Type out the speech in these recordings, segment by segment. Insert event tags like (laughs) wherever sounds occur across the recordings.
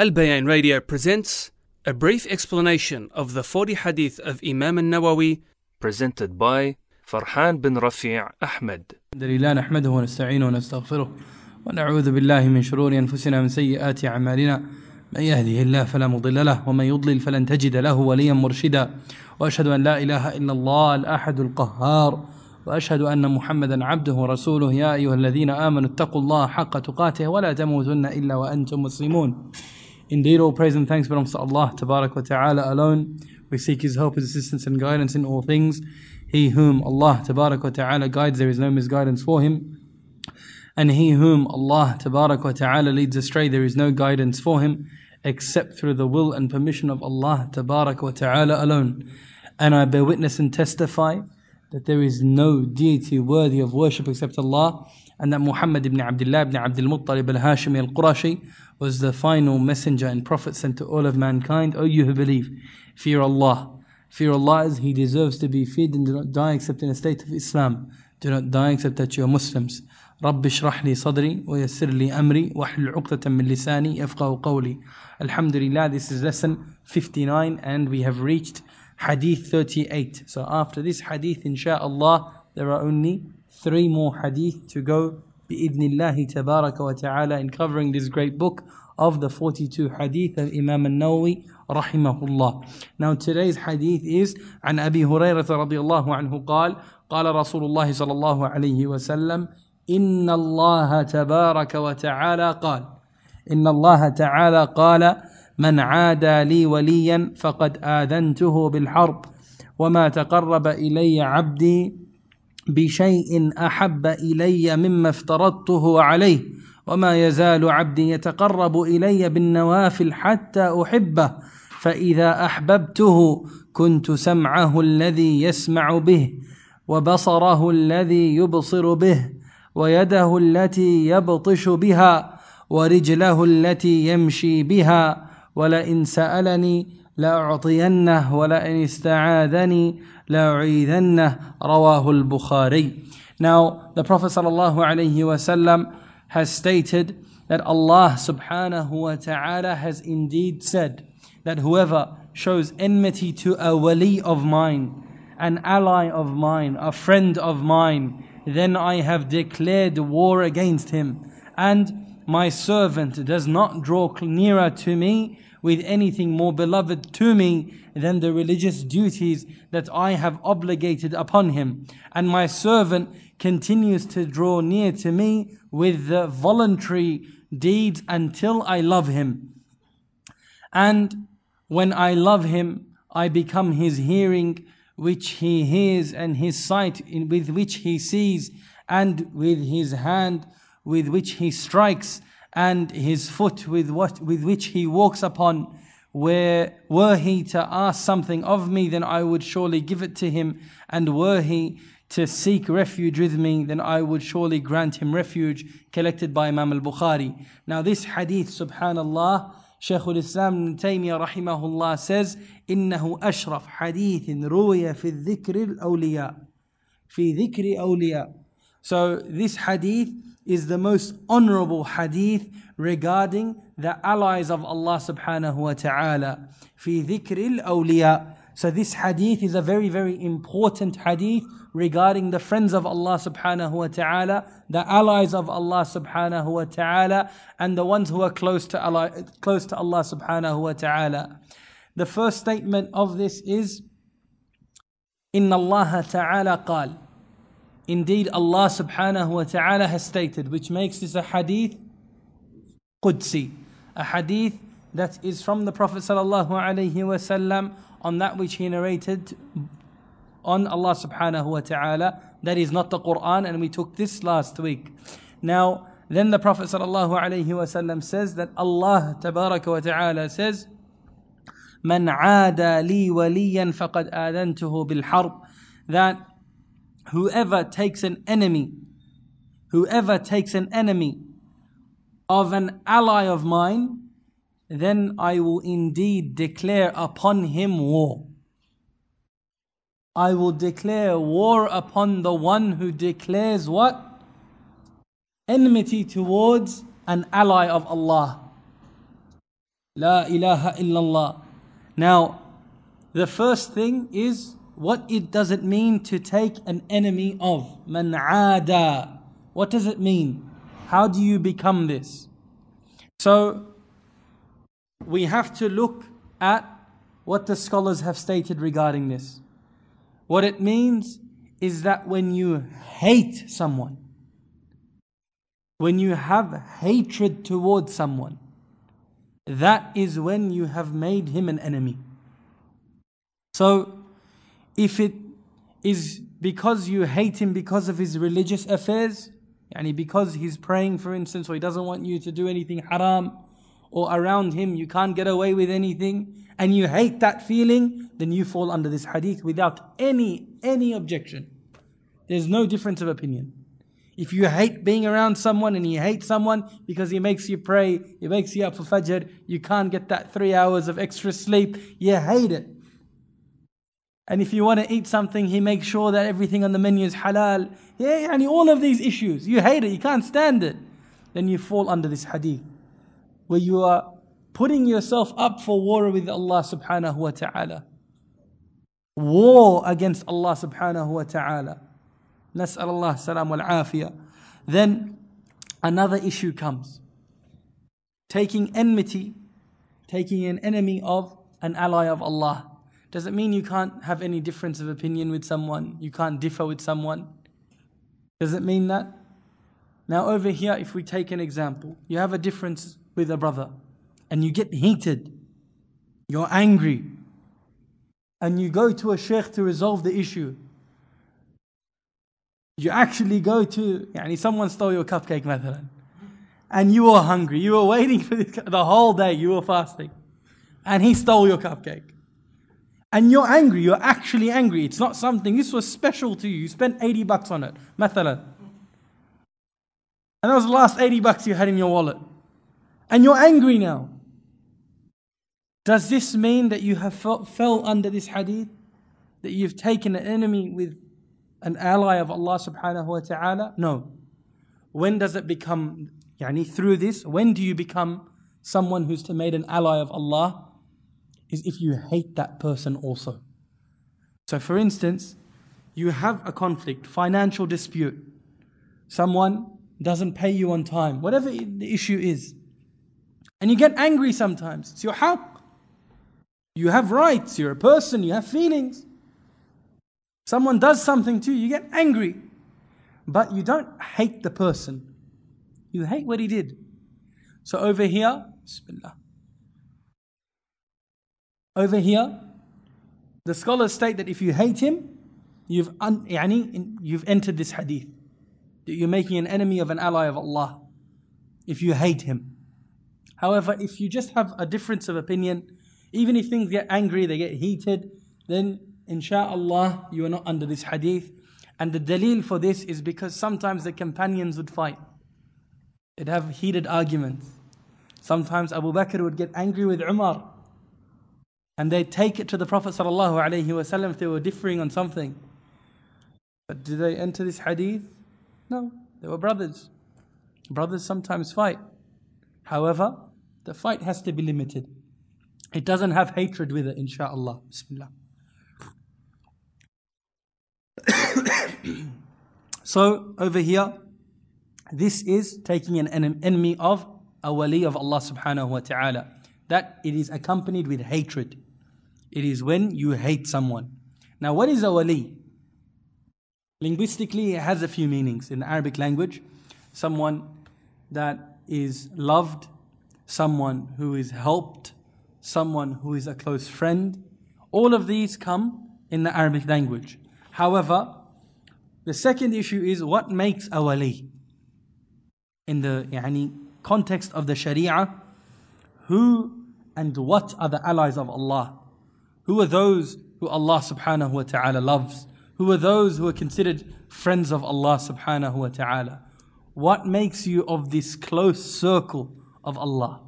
Al Bayan Radio presents a brief explanation of the 40 hadith of Imam al Nawawi, presented by Farhan bin Rafi' Ahmed. لله نحمده ونستعينه ونستغفره ونعوذ بالله من شرور انفسنا من سيئات اعمالنا من يهده الله فلا مضل له ومن يضلل فلن تجد له وليا مرشدا واشهد ان لا اله الا الله الاحد القهار واشهد ان محمدا عبده ورسوله يا ايها الذين امنوا اتقوا الله حق تقاته ولا تموتن الا وأنتم مسلمون Indeed, all praise and thanks belongs to Allah wa Ta'ala alone. We seek His help, His assistance, and guidance in all things. He whom Allah wa Ta'ala guides, there is no misguidance for him. And he whom Allah wa Ta'ala leads astray, there is no guidance for him except through the will and permission of Allah wa Ta'ala alone. And I bear witness and testify that there is no deity worthy of worship except Allah, and that Muhammad ibn Abdullah ibn Abdul Muttalib al Hashimi al Qurashi was the final messenger and prophet sent to all of mankind. O you who believe, fear Allah. Fear Allah as He deserves to be feared and do not die except in a state of Islam. Do not die except that you are Muslims. رب اشرح لي صدري ويسر لي أمري واحلل عقدة من لساني يفقه قولي Alhamdulillah, this is lesson 59 and we have reached hadith 38. So after this hadith, inshaAllah, there are only three more hadith to go بإذن الله تبارك وتعالى in covering this great book of the 42 hadith of Imam al-Nawawi رحمه الله. Now today's hadith is عن أبي هريرة رضي الله عنه قال قال رسول الله صلى الله عليه وسلم إن الله تبارك وتعالى قال إن الله تعالى قال من عادى لي وليا فقد آذنته بالحرب وما تقرب إلي عبدي بشيء أحب إلي مما افترضته عليه وما يزال عبدي يتقرب إلي بالنوافل حتى أحبه فإذا أحببته كنت سمعه الذي يسمع به وبصره الذي يبصر به ويده التي يبطش بها ورجله التي يمشي بها ولئن سألني لأعطينه ولئن استعاذني لأعيذنه رواه البخاري Now the Prophet sallallahu alaihi wasallam has stated that Allah subhanahu wa ta'ala has indeed said that whoever shows enmity to a wali of mine, an ally of mine, a friend of mine, then I have declared war against him. And my servant does not draw nearer to me with anything more beloved to me than the religious duties that I have obligated upon him. And my servant continues to draw near to me with the voluntary deeds until I love him. And when I love him, I become his hearing, which he hears, and his sight, with which he sees, and with his hand, with which he strikes, and his foot with what with which he walks upon where were he to ask something of me then I would surely give it to him and were he to seek refuge with me then I would surely grant him refuge collected by Imam al-Bukhari now this hadith subhanallah Shaykh al-Islam ibn Taymiyyah rahimahullah says إنه أشرف حديث روي في الذكر الأولياء في ذكر أولياء so this hadith is the most honorable hadith regarding the allies of Allah subhanahu wa ta'ala. في ذكر الأولياء. So this hadith is a very, very important hadith regarding the friends of Allah subhanahu wa ta'ala, the allies of Allah subhanahu wa ta'ala, and the ones who are close to Allah, close to Allah subhanahu wa ta'ala. The first statement of this is, إن الله تعالى قال Indeed, Allah subhanahu wa ta'ala has stated, which makes this a hadith Qudsi, a hadith that is from the Prophet sallallahu alaihi wasallam on that which he narrated on Allah subhanahu wa ta'ala. That is not the Quran, and we took this last week. Now, then the Prophet sallallahu alaihi wasallam says that Allah tabaraka wa ta'ala says, من عادى لي وليا فقد آذنته بالحرب that whoever takes an enemy, whoever takes an enemy of an ally of mine, then I will indeed declare upon him war. I will declare war upon the one who declares what? Enmity towards an ally of Allah. La ilaha illallah. Now, the first thing is what it does it mean to take an enemy of? Man ada. What does it mean? How do you become this? So, we have to look at what the scholars have stated regarding this. What it means is that when you hate someone, when you have hatred towards someone, that is when you have made him an enemy. So, if it is because you hate him because of his religious affairs, yani because he's praying, for instance, or he doesn't want you to do anything haram, or around him you can't get away with anything, and you hate that feeling, then you fall under this hadith without any any objection. There's no difference of opinion. If you hate being around someone and you hate someone because he makes you pray, he makes you up for Fajr, you can't get that three hours of extra sleep, you hate it. And if you want to eat something, he makes sure that everything on the menu is halal. Yeah, and all of these issues. You hate it, you can't stand it. Then you fall under this hadith where you are putting yourself up for war with Allah subhanahu wa ta'ala. War against Allah subhanahu wa ta'ala. Nas'al Allah salam wal afiyah. Then another issue comes. Taking enmity, taking an enemy of an ally of Allah. Does it mean you can't have any difference of opinion with someone? You can't differ with someone? Does it mean that? Now, over here, if we take an example, you have a difference with a brother and you get heated, you're angry, and you go to a sheikh to resolve the issue. You actually go to, yani someone stole your cupcake, مثلا, and you were hungry, you were waiting for this, the whole day, you were fasting, and he stole your cupcake. and you're angry, you're actually angry. It's not something, this was special to you. You spent 80 bucks on it, mathalan. And that was the last 80 bucks you had in your wallet. And you're angry now. Does this mean that you have felt, fell under this hadith? That you've taken an enemy with an ally of Allah subhanahu wa ta'ala? No. When does it become, yani through this, when do you become someone who's made an ally of Allah? Is if you hate that person also. So for instance, you have a conflict, financial dispute. Someone doesn't pay you on time, whatever the issue is. And you get angry sometimes. It's your haqq. You have rights, you're a person, you have feelings. Someone does something to you, you get angry. But you don't hate the person. You hate what he did. So over here, Bismillah. Over here, the scholars state that if you hate him, you've, un, yani, you've entered this hadith. That you're making an enemy of an ally of Allah. If you hate him. However, if you just have a difference of opinion, even if things get angry, they get heated, then inshallah you are not under this hadith. And the dalil for this is because sometimes the companions would fight. They'd have heated arguments. Sometimes Abu Bakr would get angry with Umar. And they'd take it to the Prophet ﷺ if they were differing on something. But did they enter this hadith? No, they were brothers. Brothers sometimes fight. However, the fight has to be limited. It doesn't have hatred with it, inshallah. Bismillah. (coughs) so, over here, this is taking an enemy of a wali of Allah subhanahu wa ta'ala. That it is accompanied with hatred. It is when you hate someone. Now, what is a wali? Linguistically, it has a few meanings. In Arabic language, someone that is loved, someone who is helped, someone who is a close friend. All of these come in the Arabic language. However, the second issue is what makes a wali? In the context of the Sharia, who and what are the allies of Allah? Who are those who Allah subhanahu wa ta'ala loves? Who are those who are considered friends of Allah subhanahu wa ta'ala? What makes you of this close circle of Allah?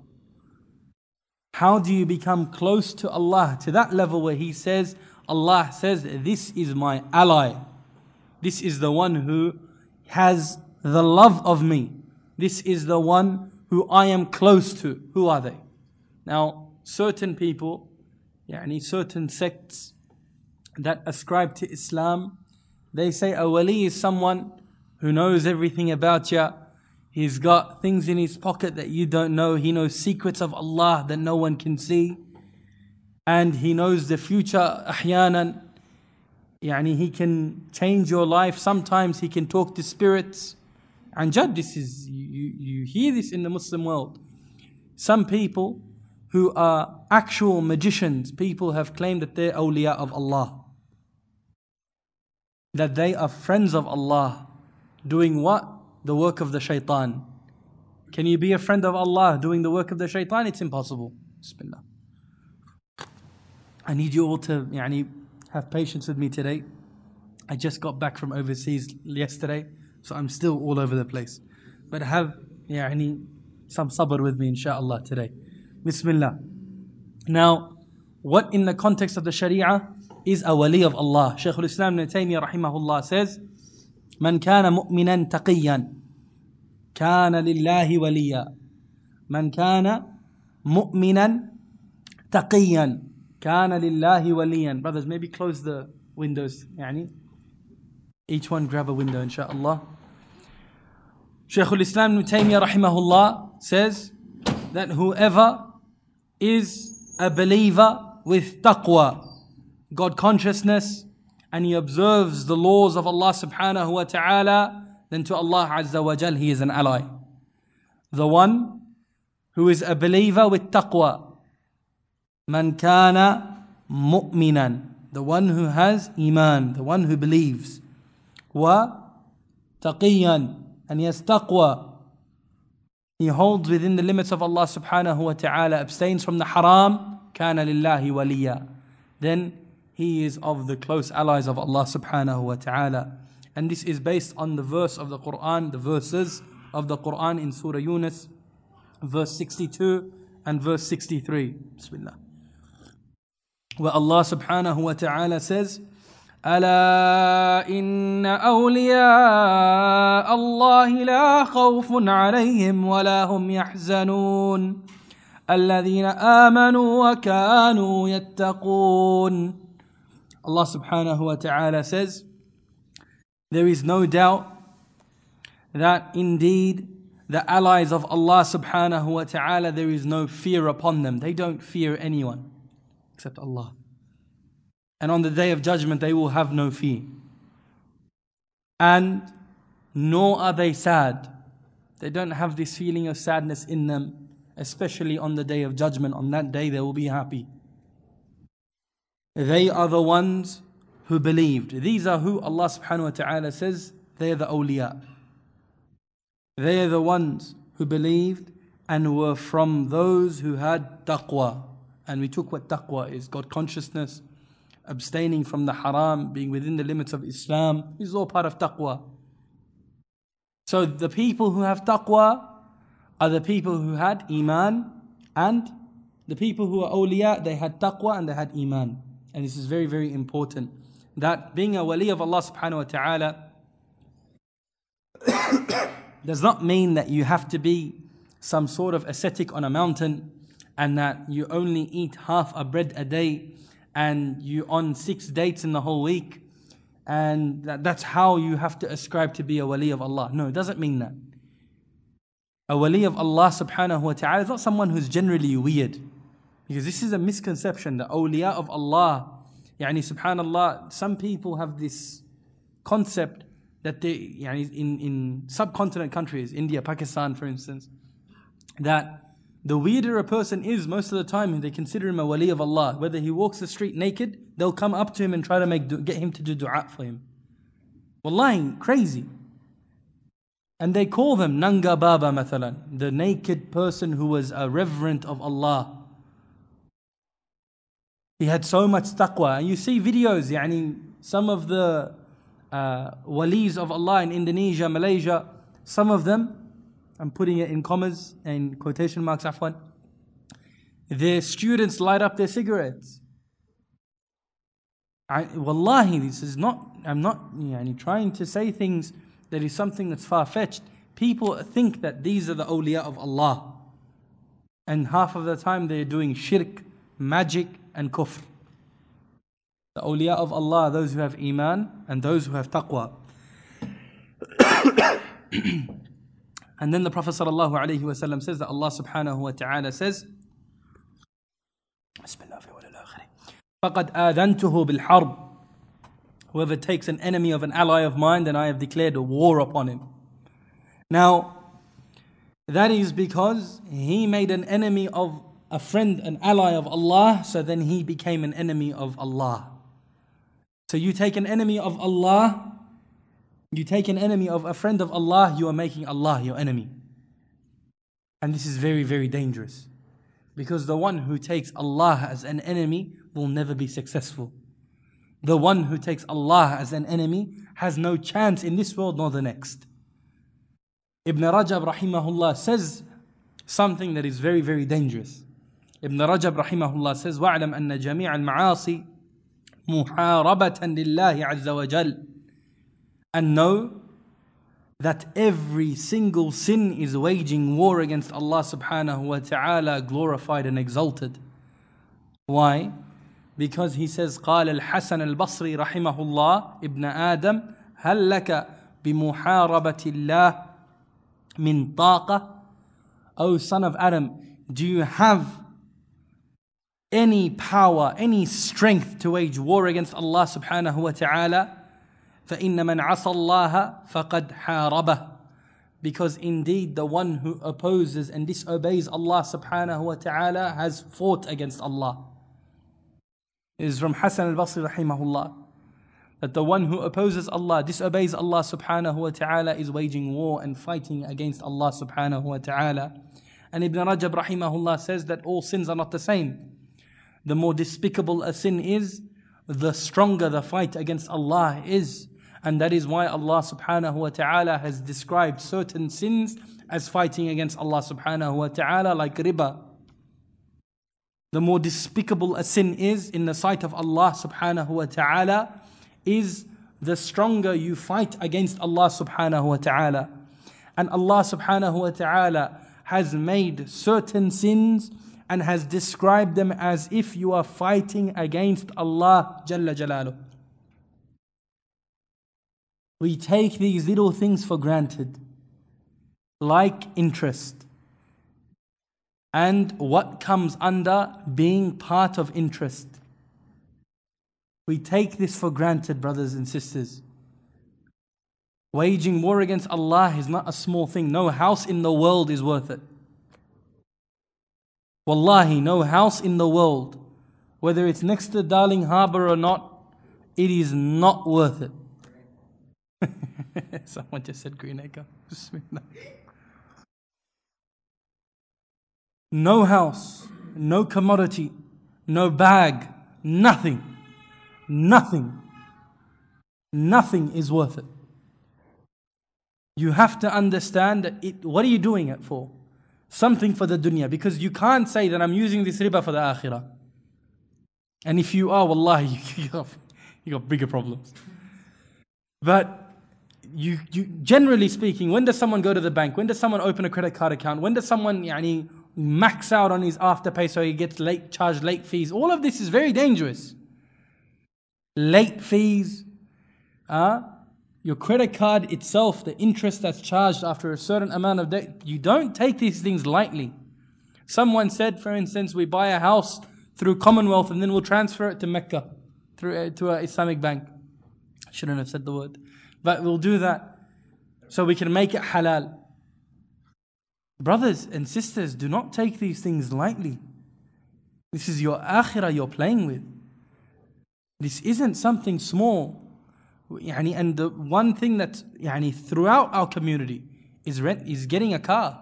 How do you become close to Allah to that level where He says, Allah says, This is my ally. This is the one who has the love of me. This is the one who I am close to. Who are they? Now, certain people, يعني certain sects that ascribe to Islam, they say a wali is someone who knows everything about you. He's got things in his pocket that you don't know. He knows secrets of Allah that no one can see. And he knows the future أحيانا. يعني he can change your life. Sometimes he can talk to spirits. And Jad, this is you, you hear this in the Muslim world. Some people who are actual magicians, people have claimed that they're awliya of Allah. That they are friends of Allah, doing what? The work of the shaitan. Can you be a friend of Allah doing the work of the shaitan? It's impossible. Bismillah. I need you all to have patience with me today. I just got back from overseas yesterday, so I'm still all over the place. But have yani, some sabr with me, inshallah, today. Bismillah. Now, what in the context of the Sharia is a wali of Allah? Shaykh al-Islam ibn Taymiyyah rahimahullah says, من كان مؤمنا تقيا كان لله وليا من كان مؤمنا تقيا كان لله وليا brothers maybe close the windows يعني each one grab a window inshallah Shaykh al-Islam ibn Taymiyyah rahimahullah says that whoever is a believer with taqwa God consciousness and he observes the laws of Allah subhanahu wa ta'ala, then to Allah azza wa jal he is an ally. The one who is a believer with taqwa. Man kana mu'minan. The one who has iman, the one who believes. Wa taqiyan. And he has taqwa. He holds within the limits of Allah subhanahu wa ta'ala, abstains from the haram, kana lillahi waliya. Then he is of the close allies of Allah subhanahu wa ta'ala. And this is based on the verse of the Quran, the verses of the Quran in Surah Yunus, verse 62 and verse 63. Bismillah. Where Allah subhanahu wa ta'ala says, ألا إن أولياء الله لا خوف عليهم ولا هم يحزنون الذين آمنوا وكانوا يتقون Allah subhanahu wa ta'ala says, There is no doubt that indeed the allies of Allah subhanahu wa ta'ala, there is no fear upon them. They don't fear anyone except Allah. And on the day of judgment, they will have no fear. And nor are they sad. They don't have this feeling of sadness in them, especially on the day of judgment. On that day, they will be happy. They are the ones who believed. These are who Allah subhanahu wa ta'ala says they are the awliya. They are the ones who believed and were from those who had taqwa. And we took what taqwa is God consciousness, abstaining from the haram, being within the limits of Islam. Is all part of taqwa. So the people who have taqwa are the people who had iman and the people who are awliya, they had taqwa and they had iman. And this is very, very important. That being a wali of Allah subhanahu wa ta'ala (coughs) does not mean that you have to be some sort of ascetic on a mountain and that you only eat half a bread a day and you on six dates in the whole week and that, that's how you have to ascribe to be a wali of Allah. No, it doesn't mean that. A wali of Allah subhanahu wa ta'ala is not someone who's generally weird. Because this is a misconception. The awliya of Allah, yani subhanallah, some people have this concept that they, yani in, in subcontinent countries, India, Pakistan for instance, that the weirder a person is, most of the time they consider him a wali of Allah. Whether he walks the street naked, they'll come up to him and try to make get him to do dua for him. Wallahi, crazy. And they call them Nanga Baba mathalan, the naked person who was a reverent of Allah. He had so much taqwa. And you see videos, yani, some of the uh, walis of Allah in Indonesia, Malaysia, some of them, I'm putting it in commas and quotation marks, afwan, their students light up their cigarettes. I, wallahi, this is not, I'm not yani, trying to say things that is something that's far fetched. People think that these are the awliya of Allah. and half of the time they're doing shirk, magic, and kufr. The awliya of Allah, those who have iman and those who have taqwa. (coughs) (coughs) and then the Prophet ﷺ says that Allah subhanahu wa ta'ala says, فَقَدْ آذَنْتُهُ بِالْحَرْبِ Whoever takes an enemy of an ally of mine, then I have declared a war upon him. Now, that is because he made an enemy of a friend, an ally of Allah, so then he became an enemy of Allah. So you take an enemy of Allah, you take an enemy of a friend of Allah, you are making Allah your enemy. And this is very, very dangerous. Because the one who takes Allah as an enemy will never be successful. The one who takes Allah as an enemy has no chance in this world nor the next. Ibn Rajab rahimahullah says something that is very, very dangerous. Ibn Rajab rahimahullah says, وَاعْلَمْ أَنَّ جَمِيعَ الْمَعَاصِي مُحَارَبَةً لِلَّهِ عَزَّ وَجَلَّ And know that every single sin is waging war against Allah subhanahu wa ta'ala, glorified and exalted. Why? because he says قال الحسن البصري رحمه الله ابن آدم هل لك بمحاربة الله من طاقة O son of Adam do you have any power any strength to wage war against Allah subhanahu wa ta'ala فإن من عصى الله فقد حاربه because indeed the one who opposes and disobeys Allah subhanahu wa ta'ala has fought against Allah is from Hassan al-Basri rahimahullah that the one who opposes Allah, disobeys Allah subhanahu wa ta'ala is waging war and fighting against Allah subhanahu wa ta'ala. And Ibn Rajab rahimahullah says that all sins are not the same. The more despicable a sin is, the stronger the fight against Allah is. And that is why Allah subhanahu wa ta'ala has described certain sins as fighting against Allah subhanahu wa ta'ala like riba the more despicable a sin is in the sight of Allah subhanahu wa ta'ala is the stronger you fight against Allah subhanahu wa ta'ala. And Allah subhanahu wa ta'ala has made certain sins and has described them as if you are fighting against Allah Jalla Jalaluh. We take these little things for granted, like interest and what comes under being part of interest. We take this for granted, brothers and sisters. Waging war against Allah is not a small thing. No house in the world is worth it. Wallahi, no house in the world, whether it's next to Darling Harbour or not, it is not worth it. (laughs) Someone just said Greenacre. (laughs) no house, no commodity, no bag, nothing, nothing, nothing is worth it. You have to understand that it, what are you doing it for? Something for the dunya, because you can't say that I'm using this riba for the akhirah. And if you are, wallahi, (laughs) you got, you got bigger problems. But you, you, generally speaking, when does someone go to the bank? When does someone open a credit card account? When does someone yani, max out on his afterpay so he gets late charged late fees. All of this is very dangerous. Late fees, uh, your credit card itself, the interest that's charged after a certain amount of day, you don't take these things lightly. Someone said, for instance, we buy a house through Commonwealth and then we'll transfer it to MCCA through uh, to an Islamic bank. I shouldn't have said the word, but we'll do that so we can make it halal. Brothers and sisters, do not take these things lightly. This is your akhirah you're playing with. This isn't something small. And the one thing that yani, throughout our community is, rent, is getting a car,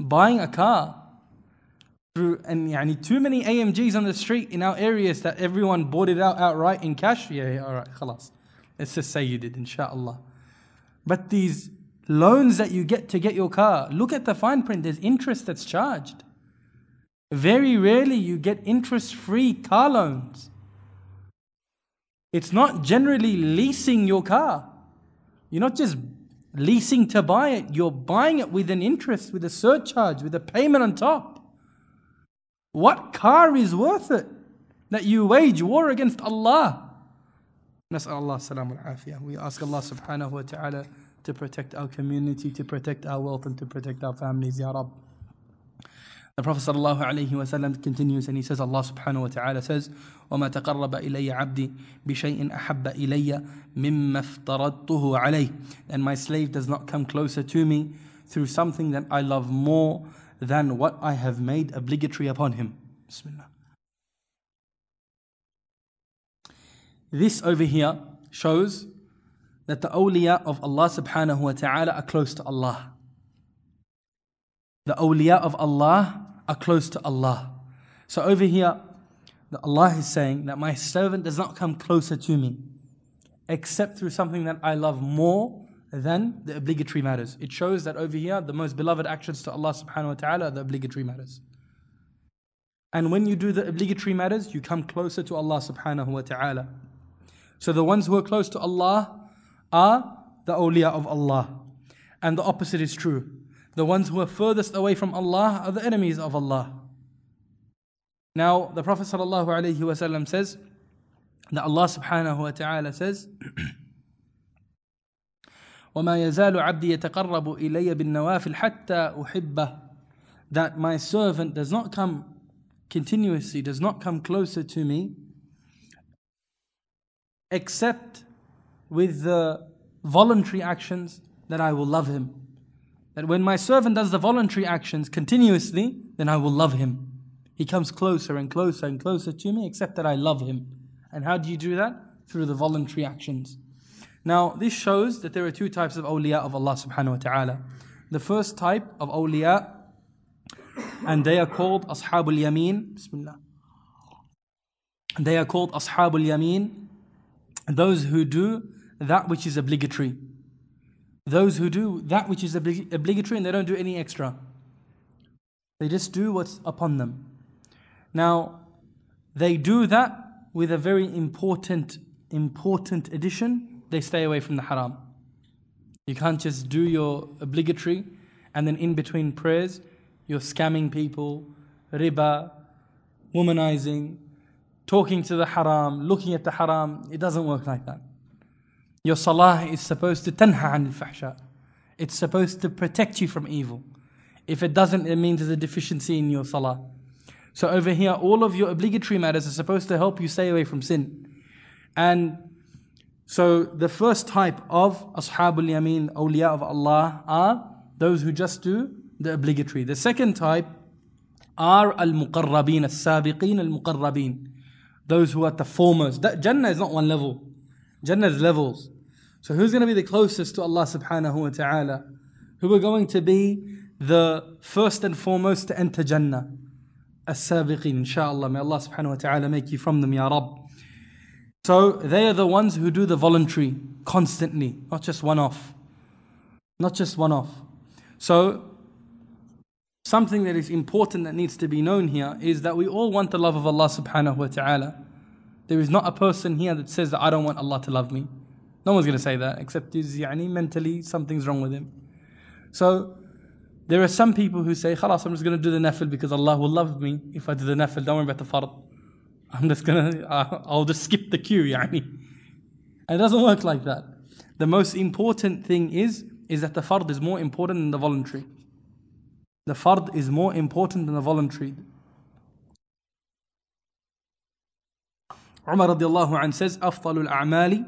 buying a car. Through, and yani, too many AMGs on the street in our areas that everyone bought it out outright in cash. Yeah, yeah all right, khalas. Let's just say you did, inshallah. But these loans that you get to get your car, look at the fine print, there's interest that's charged. Very rarely you get interest free car loans. It's not generally leasing your car. You're not just leasing to buy it, you're buying it with an interest, with a surcharge, with a payment on top. What car is worth it that you wage war against Allah? نسأل الله السلام والعافية. We ask Allah subhanahu wa ta'ala to protect our community, to protect our wealth, and to protect our families, Ya Rab. The Prophet sallallahu alaihi wasallam continues and he says, Allah subhanahu wa ta'ala says, وما تقرب إلي عبدي بشيء أحب إلي مما افترضته عليه. And my slave does not come closer to me through something that I love more than what I have made obligatory upon him. Bismillah. This over here shows that the awliya of Allah subhanahu wa ta'ala are close to Allah. The awliya of Allah are close to Allah. So over here, Allah is saying that my servant does not come closer to me except through something that I love more than the obligatory matters. It shows that over here, the most beloved actions to Allah subhanahu wa ta'ala are the obligatory matters. And when you do the obligatory matters, you come closer to Allah subhanahu wa ta'ala. So the ones who are close to Allah are the awliya of Allah. And the opposite is true. The ones who are furthest away from Allah are the enemies of Allah. Now, the Prophet ﷺ says that Allah subhanahu wa ta'ala says, وما يزال عبدي يتقرب إلي بالنوافل حتى أحبه that my servant does not come continuously, does not come closer to me except with the voluntary actions that I will love him. That when my servant does the voluntary actions continuously, then I will love him. He comes closer and closer and closer to me, except that I love him. And how do you do that? Through the voluntary actions. Now, this shows that there are two types of awliya of Allah subhanahu wa ta'ala. The first type of awliya, and they are called Ashabul Yameen. Bismillah. They are called Ashabul Yameen, those who do that which is obligatory. Those who do that which is obligatory and they don't do any extra. They just do what's upon them. Now, they do that with a very important, important addition. They stay away from the haram. You can't just do your obligatory and then in between prayers, you're scamming people, riba, womanizing, talking to the haram, looking at the haram. It doesn't work like that. Your salah is supposed to tanha an al It's supposed to protect you from evil. If it doesn't, it means there's a deficiency in your salah. So over here, all of your obligatory matters are supposed to help you stay away from sin. And so the first type of Ashabul Yameen, awliya of Allah, are those who just do the obligatory. The second type are al-muqarrabeen, al-sabiqeen, al-muqarrabeen. Those who are the foremost. That Jannah is not one level. Jannah is levels. So who's going to be the closest to Allah subhanahu wa ta'ala? Who are going to be the first and foremost to enter Jannah? As-sabiqeen, inshallah. May Allah subhanahu wa ta'ala make you from them, Ya Rabb. So they are the ones who do the voluntary constantly, not just one off. Not just one off. So something that is important that needs to be known here is that we all want the love of Allah subhanahu wa ta'ala. There is not a person here that says that I don't want Allah to love me. No one's going to say that except is yani, mentally something's wrong with him. So there are some people who say, Khalas, I'm just going to do the nafil because Allah will love me if I do the nafil. Don't worry about the fard. (laughs) I'm just going (laughs) to, I'll just skip the queue, yani. It doesn't work like that. The most important thing is, is that the fard is more important than the voluntary. The fard is more important than the voluntary. Umar radiallahu anh says, أفضل الأعمال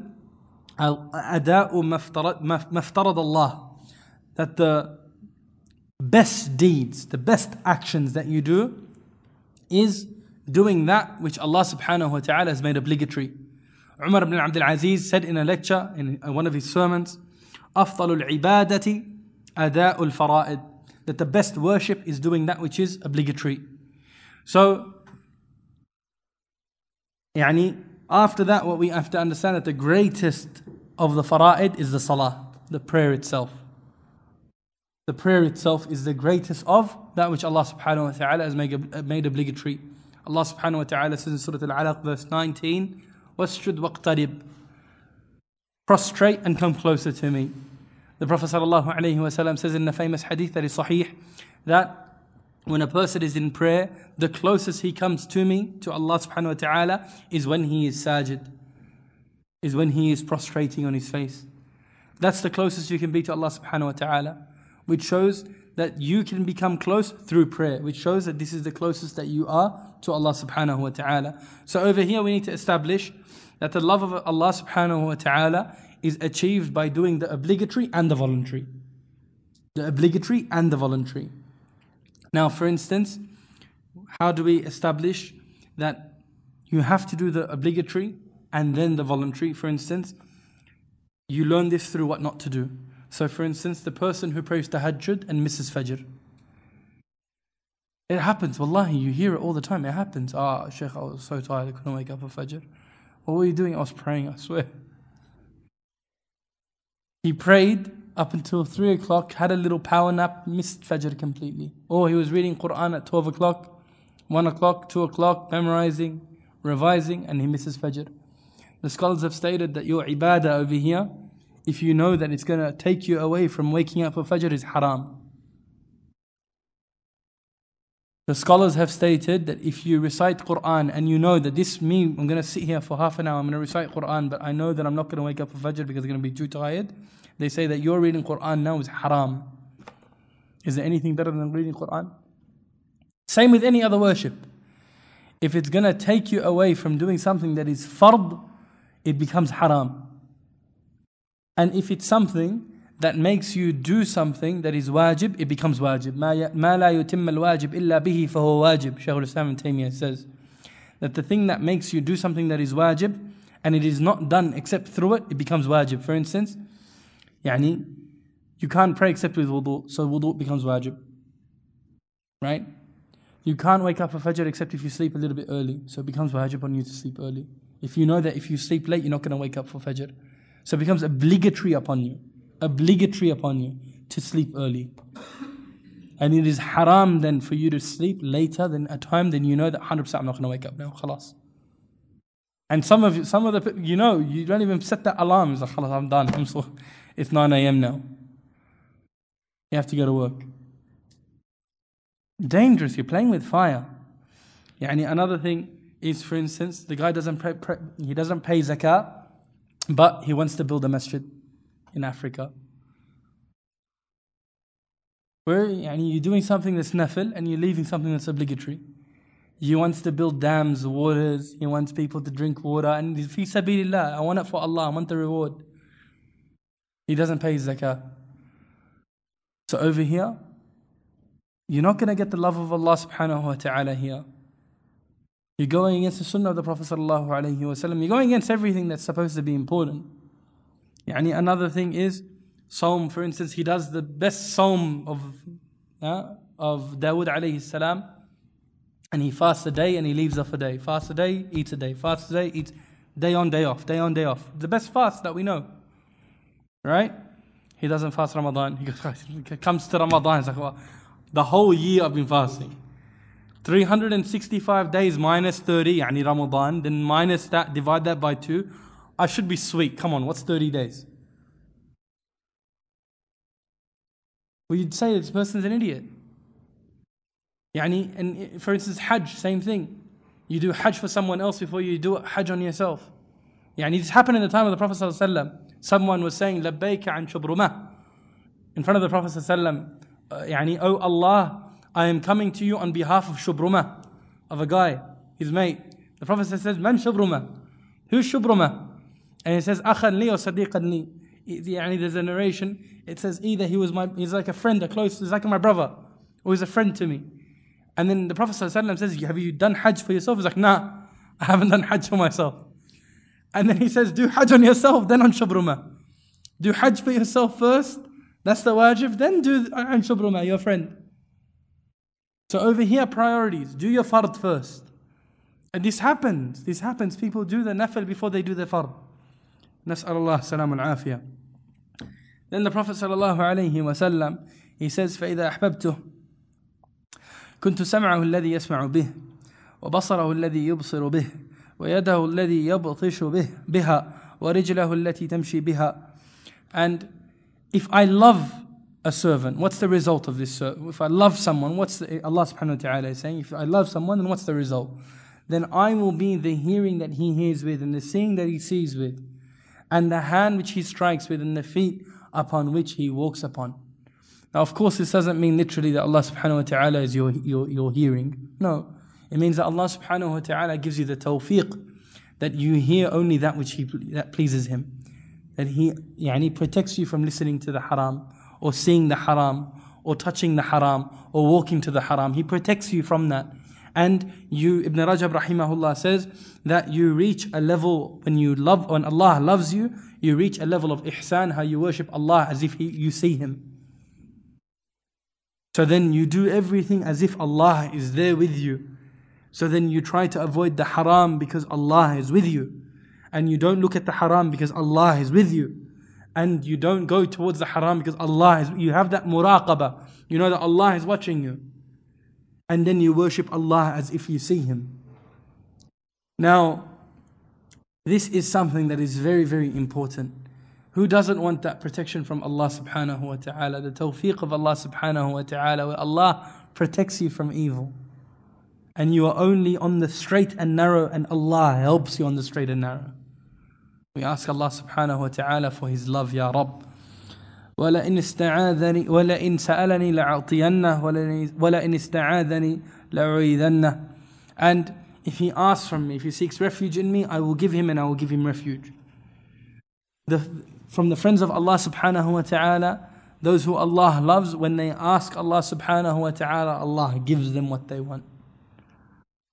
أداء ما افترض Allah. That the best deeds, the best actions that you do is doing that which Allah subhanahu wa ta'ala has made obligatory. Umar ibn Abdul Aziz said in a lecture, in one of his sermons, أفضل العبادة أداء الفرائض that the best worship is doing that which is obligatory. So, يعني, after that, what we have to understand that the greatest of the fara'id is the salah, the prayer itself. The prayer itself is the greatest of that which Allah subhanahu wa ta'ala has made, made obligatory. Allah subhanahu wa ta'ala says in Surah Al-Alaq verse 19, وَاسْجُدْ وَاقْتَرِبْ Prostrate and come closer to me. The Prophet sallam says in the famous hadith that is sahih, that when a person is in prayer, the closest he comes to me, to Allah subhanahu wa ta'ala, is when he is sajid, is when he is prostrating on his face. That's the closest you can be to Allah subhanahu wa ta'ala, which shows that you can become close through prayer, which shows that this is the closest that you are to Allah subhanahu wa ta'ala. So over here we need to establish that the love of Allah subhanahu wa ta'ala is achieved by doing the obligatory and the voluntary. The obligatory and the voluntary. Now, for instance, how do we establish that you have to do the obligatory and then the voluntary? For instance, you learn this through what not to do. So, for instance, the person who prays tahajjud and misses fajr. It happens, wallahi, you hear it all the time. It happens. Ah, Sheikh, I was so tired, I couldn't wake up for fajr. What were you doing? I was praying, I swear. He prayed up until 3 o'clock, had a little power nap, missed fajr completely. Or he was reading Quran at 12 o'clock, 1 o'clock, 2 o'clock, memorizing, revising, and he misses fajr. The scholars have stated that your ibadah over here if you know that it's going to take you away from waking up for Fajr is haram. The scholars have stated that if you recite Quran and you know that this me, I'm going to sit here for half an hour, I'm going to recite Quran, but I know that I'm not going to wake up for Fajr because I'm going to be too tired. They say that you're reading Quran now is haram. Is there anything better than reading Quran? Same with any other worship. If it's going to take you away from doing something that is fard, it becomes haram. And if it's something that makes you do something that is wajib, it becomes wajib. ما لا يتم الواجب إلا به فهو واجب. Shaykh al-Islam ibn Taymiyyah says that the thing that makes you do something that is wajib and it is not done except through it, it becomes wajib. For instance, يعني, you can't pray except with wudu, so wudu becomes wajib. Right? You can't wake up for Fajr except if you sleep a little bit early, so it becomes wajib on you to sleep early. If you know that if you sleep late, you're not going to wake up for Fajr. So it becomes obligatory upon you, obligatory upon you to sleep early. And it is haram then for you to sleep later than a time then you know that 100% I'm not going to wake up now, khalas. And some of you, some of the you know you don't even set that alarm. It's like khalas, I'm done. I'm so, it's 9 a.m. now. You have to go to work. Dangerous. You're playing with fire. Yani another thing is, for instance, the guy doesn't pray, he doesn't pay zakat but he wants to build a masjid in Africa. Where yani, you're doing something that's nafil and you're leaving something that's obligatory. He wants to build dams, waters, he wants people to drink water, and fi sabilillah, I want it for Allah, I want the reward. He doesn't pay his zakah. So over here, you're not going to get the love of Allah subhanahu wa ta'ala here. You're going against the sunnah of the Prophet sallallahu. You're going against everything that's supposed to be important. Yani another thing is Sawm, for instance, he does the best Sawm of, uh, of Dawood alayhi salam. And he fasts a day and he leaves off a day. Fast a day, eats a day. Fast a day, eats day on, day off, day on, day off. The best fast that we know. Right? He doesn't fast Ramadan. (laughs) He goes, comes to Ramadan. He's like, well, the whole year I've been fasting. 365 days minus 30, yani Ramadan. Then minus that, divide that by 2. I should be sweet. Come on, what's 30 days? Well, you'd say this person's an idiot. Yani, and for instance, Hajj, same thing. You do Hajj for someone else before you do Hajj on yourself. Yani, this happened in the time of the Prophet. Someone was saying, Labbayka an shubrumah. In front of the Prophet. ﷺ, uh, yani, Oh Allah, I am coming to you on behalf of Shubruma, of a guy, his mate. The Prophet says, Man Shubruma? Who's Shubruma? And he says, Akhan li or Sadiqan li. There's a narration, it says either he was my, he's like a friend, a close, he's like my brother, or he's a friend to me. And then the Prophet says, Have you done Hajj for yourself? He's like, Nah, I haven't done Hajj for myself. And then he says, Do Hajj on yourself, then on Shubruma. Do Hajj for yourself first, that's the wajib, then do on Shubruma, your friend. So over here, priorities. Do your fard first. And this happens. This happens. People do the nafil before they do the fard. نسأل الله سلام العافية. Then the Prophet صلى الله عليه وسلم he says فإذا أحببته كنت سمعه الذي يسمع به وبصره الذي يبصر به ويده الذي يبطش به بها ورجله التي تمشي بها and if I love a servant, what's the result of this? If I love someone, what's the, Allah subhanahu wa ta'ala is saying, if I love someone, then what's the result? Then I will be the hearing that he hears with, and the seeing that he sees with, and the hand which he strikes with, and the feet upon which he walks upon. Now, of course, this doesn't mean literally that Allah subhanahu wa ta'ala is your, your, your hearing. No. It means that Allah subhanahu wa ta'ala gives you the tawfiq that you hear only that which he, that pleases Him. That He yani, protects you from listening to the haram or seeing the haram or touching the haram or walking to the haram. He protects you from that. And you, Ibn Rajab rahimahullah says that you reach a level when you love, when Allah loves you, you reach a level of ihsan, how you worship Allah as if he, you see Him. So then you do everything as if Allah is there with you. So then you try to avoid the haram because Allah is with you. And you don't look at the haram because Allah is with you and you don't go towards the haram because Allah is, you have that muraqabah. You know that Allah is watching you. And then you worship Allah as if you see Him. Now, this is something that is very, very important. Who doesn't want that protection from Allah subhanahu wa ta'ala, the tawfiq of Allah subhanahu wa ta'ala, where Allah protects you from evil. And you are only on the straight and narrow, and Allah helps you on the straight and narrow. We ask Allah subhanahu wa ta'ala for His love, Ya Rabb. ولئن استعاذني ولئن سألني لأعطينه ولئن استعاذني لأعيذنه And if he asks from me, if he seeks refuge in me, I will give him and I will give him refuge. The, from the friends of Allah subhanahu wa ta'ala, those who Allah loves, when they ask Allah subhanahu wa ta'ala, Allah gives them what they want.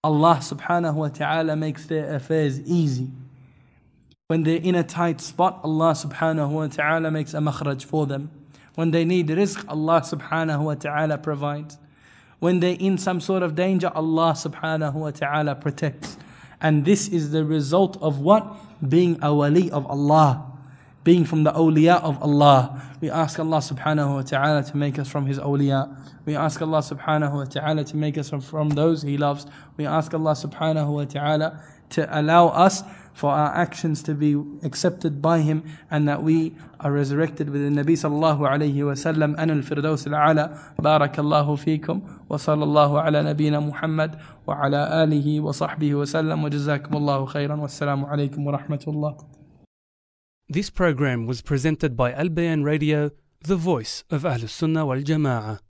Allah subhanahu wa ta'ala makes their affairs easy. When they're in a tight spot, Allah subhanahu wa ta'ala makes a makhraj for them. When they need rizq, Allah subhanahu wa ta'ala provides. When they're in some sort of danger, Allah subhanahu wa ta'ala protects. And this is the result of what? Being a wali of Allah. Being from the awliya of Allah. We ask Allah subhanahu wa ta'ala to make us from His awliya. We ask Allah subhanahu wa ta'ala to make us from those He loves. We ask Allah subhanahu wa ta'ala to allow us for our actions to be accepted by Him and that we are resurrected with the Nabi sallallahu alayhi wa sallam and al-firdaus al-ala. Barakallahu feekum wa sallallahu ala nabina Muhammad wa ala alihi wa sahbihi wa sallam wa jazakumullahu khairan wa assalamu alaykum wa rahmatullah. This program was presented by Al Bayan Radio, the voice of Ahlus Sunnah wal Jama'ah.